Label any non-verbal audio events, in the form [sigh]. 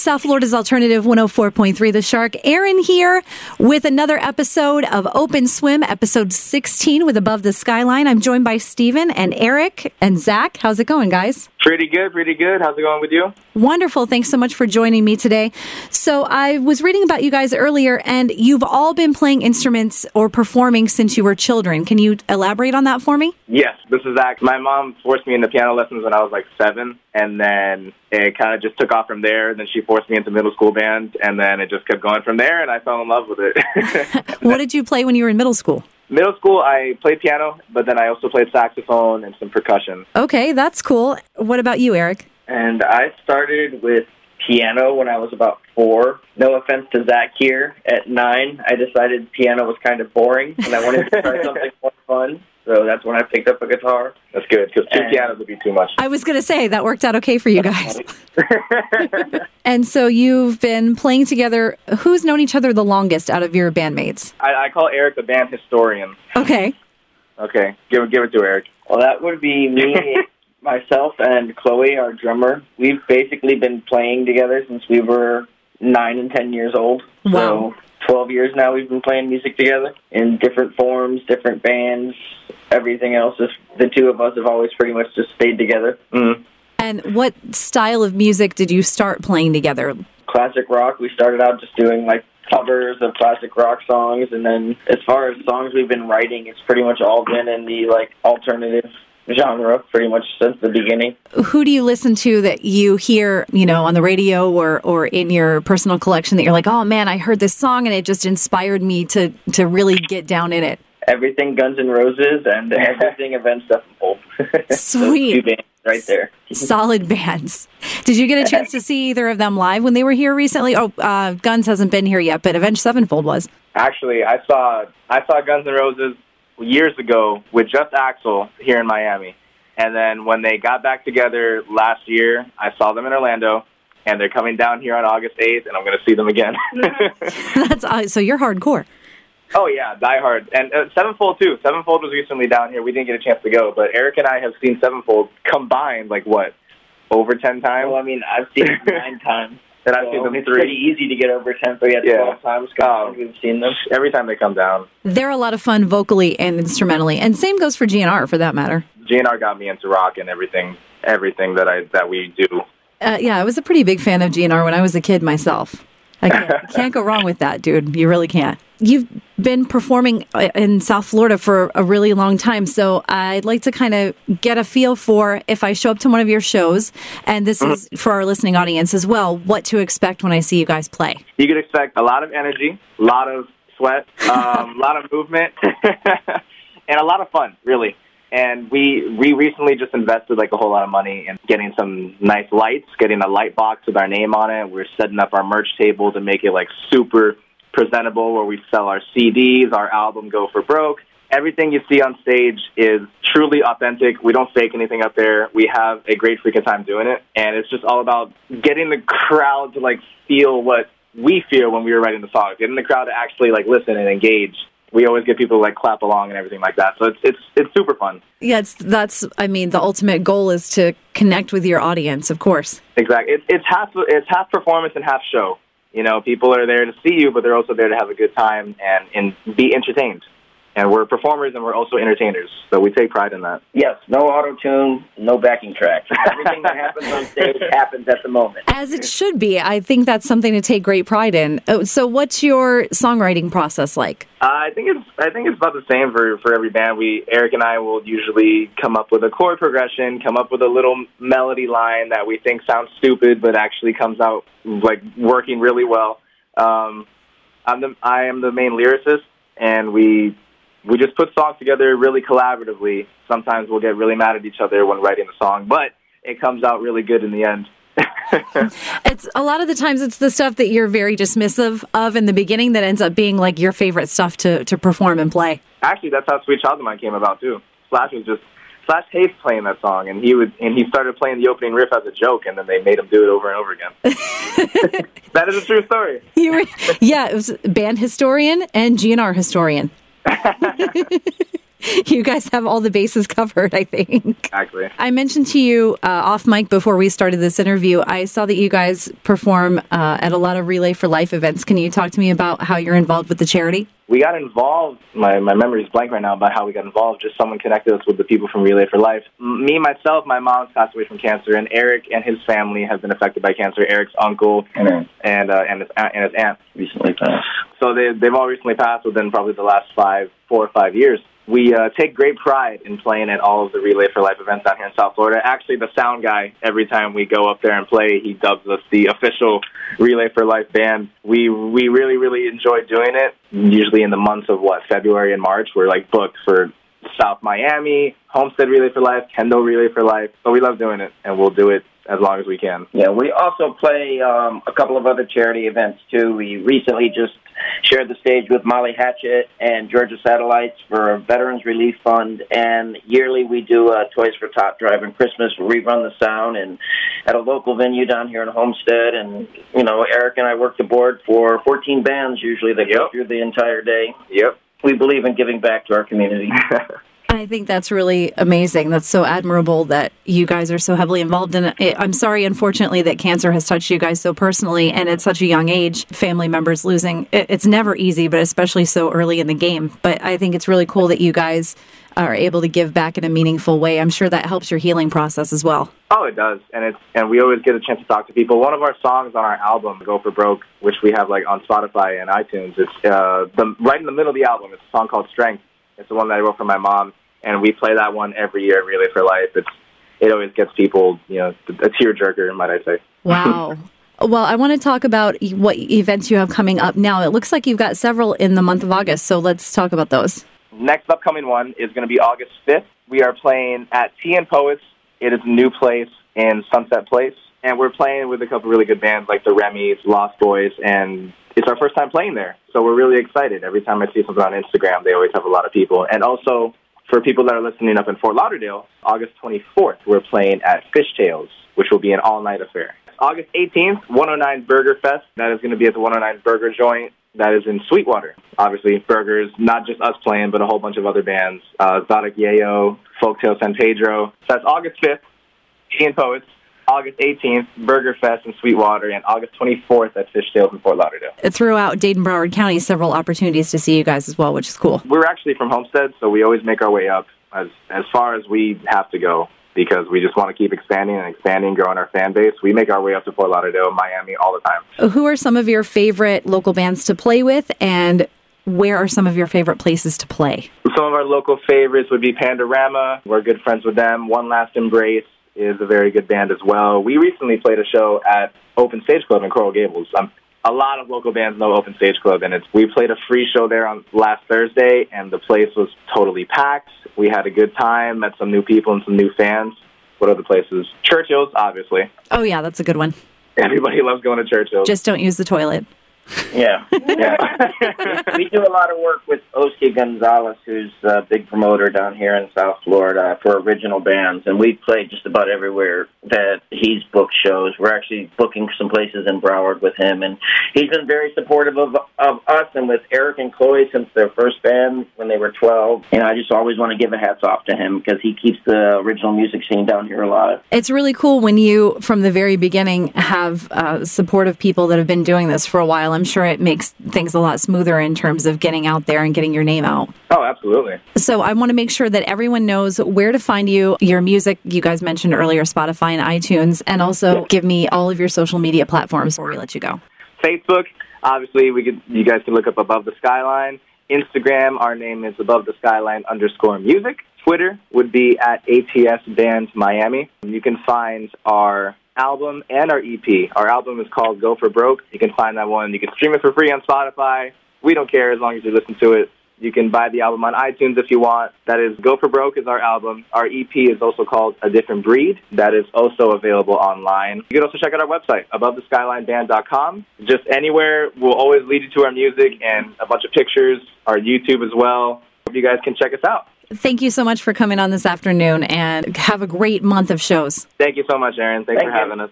South Florida's Alternative 104.3 The Shark. Erin here with another episode of Open Swim, episode 16 with Above the Skyline. I'm joined by Stephen and Eric and Zach. How's it going, guys? Pretty good, pretty good. How's it going with you? Wonderful. Thanks so much for joining me today. So, I was reading about you guys earlier, and you've all been playing instruments or performing since you were children. Can you elaborate on that for me? Yes, this is Zach. My mom forced me into piano lessons when I was like seven, and then it kind of just took off from there. Then she forced me into middle school band, and then it just kept going from there, and I fell in love with it. [laughs] what did you play when you were in middle school? Middle school, I played piano, but then I also played saxophone and some percussion. Okay, that's cool. What about you, Eric? And I started with piano when I was about four. No offense to Zach here. At nine, I decided piano was kind of boring, and I wanted to try [laughs] something more fun. So that's when I picked up a guitar. That's good because two And- pianos would be too much. I was going to say that worked out okay for you guys. [laughs] and so you've been playing together. Who's known each other the longest out of your bandmates? I, I call Eric the band historian. Okay. Okay, give it, give it to Eric. Well, that would be me, [laughs] myself, and Chloe, our drummer. We've basically been playing together since we were nine and ten years old. Wow. So, 12 years now we've been playing music together in different forms, different bands, everything else. Just the two of us have always pretty much just stayed together. Mm. And what style of music did you start playing together? Classic rock, we started out just doing like covers of classic rock songs, and then as far as songs we've been writing, it's pretty much all been in the like alternative genre pretty much since the beginning. Who do you listen to that you hear, you know, on the radio or or in your personal collection that you're like, "Oh man, I heard this song and it just inspired me to to really get down in it." Everything Guns N' Roses and [laughs] everything Avenged Sevenfold. [laughs] Sweet. two bands right there. [laughs] Solid bands. Did you get a chance to see either of them live when they were here recently? Oh, uh, Guns hasn't been here yet, but Avenged Sevenfold was. Actually, I saw I saw Guns N' Roses years ago with just Axl here in Miami, and then when they got back together last year, I saw them in Orlando, and they're coming down here on August eighth, and I'm going to see them again. [laughs] That's uh, so you're hardcore. oh yeah, Die Hard and uh, Sevenfold too. Sevenfold was recently down here. We didn't get a chance to go, but Eric and I have seen Sevenfold combined like what over ten times. Well, I mean, I've seen it nine [laughs] times. And I've So seen them it's three pretty easy to get over 10, so yeah, Yeah. 12 times combined Oh. we've seen them. every time they come down. They're a lot of fun vocally and instrumentally, and same goes for GNR for that matter. GNR got me into rock and everything, everything that I that we do. Uh, yeah, I was a pretty big fan of GNR when I was a kid myself. I can't, [laughs] can't go wrong with that, dude. You really can't. You've been performing uh, in South Florida for a really long time, so I'd like to kind of get a feel for if I show up to one of your shows, and this is for our listening audience as well, what to expect when I see you guys play. you could expect a lot of energy, a lot of sweat, um, a [laughs] lot of movement, [laughs] and a lot of fun, really. And we we recently just invested like a whole lot of money in getting some nice lights, getting a light box with our name on it. We're setting up our merch table to make it like super presentable, where we sell our CDs, our album Go for Broke. Everything you see on stage is truly authentic. We don't fake anything up there. We have a great freaking time doing it, and it's just all about getting the crowd to like feel what we feel when we were writing the songs, getting the crowd to actually like listen and engage. We always get people to like clap along and everything like that. So it's it's it's super fun. Yeah, it's, that's, I mean, the ultimate goal is to connect with your audience, of course. Exactly. It's it's half it's half performance and half show. You know, people are there to see you, but they're also there to have a good time and and be entertained. And we're performers and we're also entertainers, so we take pride in that. Yes, no auto tune, no backing tracks. Everything that happens on stage [laughs] happens at the moment. As it should be. I think that's something to take great pride in. Oh, So, what's your songwriting process like? Uh, I think it's I think it's about the same for for every band. We Eric and I will usually come up with a chord progression, come up with a little melody line that we think sounds stupid, but actually comes out like working really well. Um, I'm the I am the main lyricist, and we we just put songs together really collaboratively. Sometimes we'll get really mad at each other when writing the song, but it comes out really good in the end. [laughs] It's a lot of the times it's the stuff that you're very dismissive of in the beginning that ends up being like your favorite stuff to, to perform and play. Actually, that's how Sweet Child of Mine came about too. Slash was just Slash hates playing that song, and he would and he started playing the opening riff as a joke, and then they made him do it over and over again. [laughs] that is a true story. You were, yeah, it was band historian and GNR historian. [laughs] you guys have all the bases covered, I think. Exactly. I mentioned to you uh, off mic before we started this interview, I saw that you guys perform uh, at a lot of Relay for Life events. Can you talk to me about how you're involved with the charity? We got involved. My my memory is blank right now about how we got involved. Just someone connected us with the people from Relay for Life. Me myself, my mom's passed away from cancer, and Eric and his family have been affected by cancer. Eric's uncle And and uh, and his aunt, and his aunt. recently passed. So they they've all recently passed within probably the last five, four or five years. We uh, take great pride in playing at all of the Relay for Life events out here in South Florida. Actually, the sound guy, every time we go up there and play, he dubs us the official Relay for Life band. We we really really enjoy doing it. Usually in the months of what February and March, we're like booked for South Miami, Homestead Relay for Life, Kendall Relay for Life. So we love doing it, and we'll do it as long as we can. Yeah, we also play um, a couple of other charity events too. We recently just shared the stage with Molly Hatchet and Georgia Satellites for a Veterans Relief Fund, and yearly we do a Toys for Tot Drive and Christmas. We run the sound and at a local venue down here in Homestead, and you know Eric and I work the board for 14 bands usually that go through the entire day. Yep. We believe in giving back to our community. [laughs] I think that's really amazing. That's so admirable that you guys are so heavily involved in it. I'm sorry, unfortunately, that cancer has touched you guys so personally and at such a young age. Family members losing. It's never easy, but especially so early in the game. But I think it's really cool that you guys are able to give back in a meaningful way. I'm sure that helps your healing process as well. Oh, it does, and it's and we always get a chance to talk to people. One of our songs on our album, "Go for Broke," which we have like on Spotify and iTunes, it's uh, the right in the middle of the album. It's a song called "Strength." It's the one that I wrote for my mom, and we play that one every year, Relay for Life. It's it always gets people, you know, a tearjerker, might I say. Wow. [laughs] Well, I want to talk about what events you have coming up now. It looks like you've got several in the month of August, so let's talk about those. Next upcoming one is going to be August 5th. We are playing at Tea and Poets. It is a new place in Sunset Place. And we're playing with a couple really good bands like the Remy's, Lost Boys, and it's our first time playing there. So we're really excited. Every time I see something on Instagram, they always have a lot of people. And also, for people that are listening up in Fort Lauderdale, August 24th, we're playing at Fishtails, which will be an all-night affair. August 18th, 109 Burger Fest. That is going to be at the 109 Burger Joint. That is in Sweetwater. Obviously, burgers, not just us playing, but a whole bunch of other bands. Uh, Zodic Yayo, Folktale San Pedro. So that's August 5th, Tea and Poets. August 18th, Burger Fest in Sweetwater. And August 24th at Fishtails in Fort Lauderdale. Throughout Dade and Broward County, several opportunities to see you guys as well, which is cool. We're actually from Homestead, so we always make our way up as, as far as we have to go because we just want to keep expanding and expanding, growing our fan base. We make our way up to Fort Lauderdale, Miami all the time. Who are some of your favorite local bands to play with, and where are some of your favorite places to play? Some of our local favorites would be Pandorama. We're good friends with them. One Last Embrace is a very good band as well. We recently played a show at Open Stage Club in Coral Gables. Um, a lot of local bands know Open Stage Club, and it's we played a free show there on last Thursday, and the place was totally packed. We had a good time, met some new people and some new fans. What other places? Churchill's, obviously. Oh, yeah, that's a good one. Everybody [laughs] loves going to Churchill's. Just don't use the toilet. Yeah. yeah. [laughs] we do a lot of work with Oski Gonzalez, who's a big promoter down here in South Florida for original bands, and we play just about everywhere that he's booked shows. We're actually booking some places in Broward with him, and he's been very supportive of of us and with Eric and Chloe since their first band when they were twelve. And I just always want to give a hats off to him because he keeps the original music scene down here alive. It's really cool when you, from the very beginning, have uh, supportive people that have been doing this for a while. I'm sure it makes things a lot smoother in terms of getting out there and getting your name out. Oh, absolutely. So I want to make sure that everyone knows where to find you, your music. You guys mentioned earlier Spotify and iTunes, and also give me all of your social media platforms before we let you go. Facebook, obviously, we could you guys can look up Above the Skyline. Instagram, our name is Above the Skyline underscore music. Twitter would be at ATS Bands Miami. You can find our album and our EP. Our album is called Go for Broke. You can find that one. You can stream it for free on Spotify. We don't care as long as you listen to it. You can buy the album on iTunes if you want. That is Go for Broke is our album. Our EP is also called A Different Breed. That is also available online. You can also check out our website, AboveTheSkylineBand.com. Just anywhere, we'll always lead you to our music and a bunch of pictures, our YouTube as well. Hope you guys can check us out. Thank you so much for coming on this afternoon and have a great month of shows. Thank you so much, Erin. Thanks Thank for you. having us.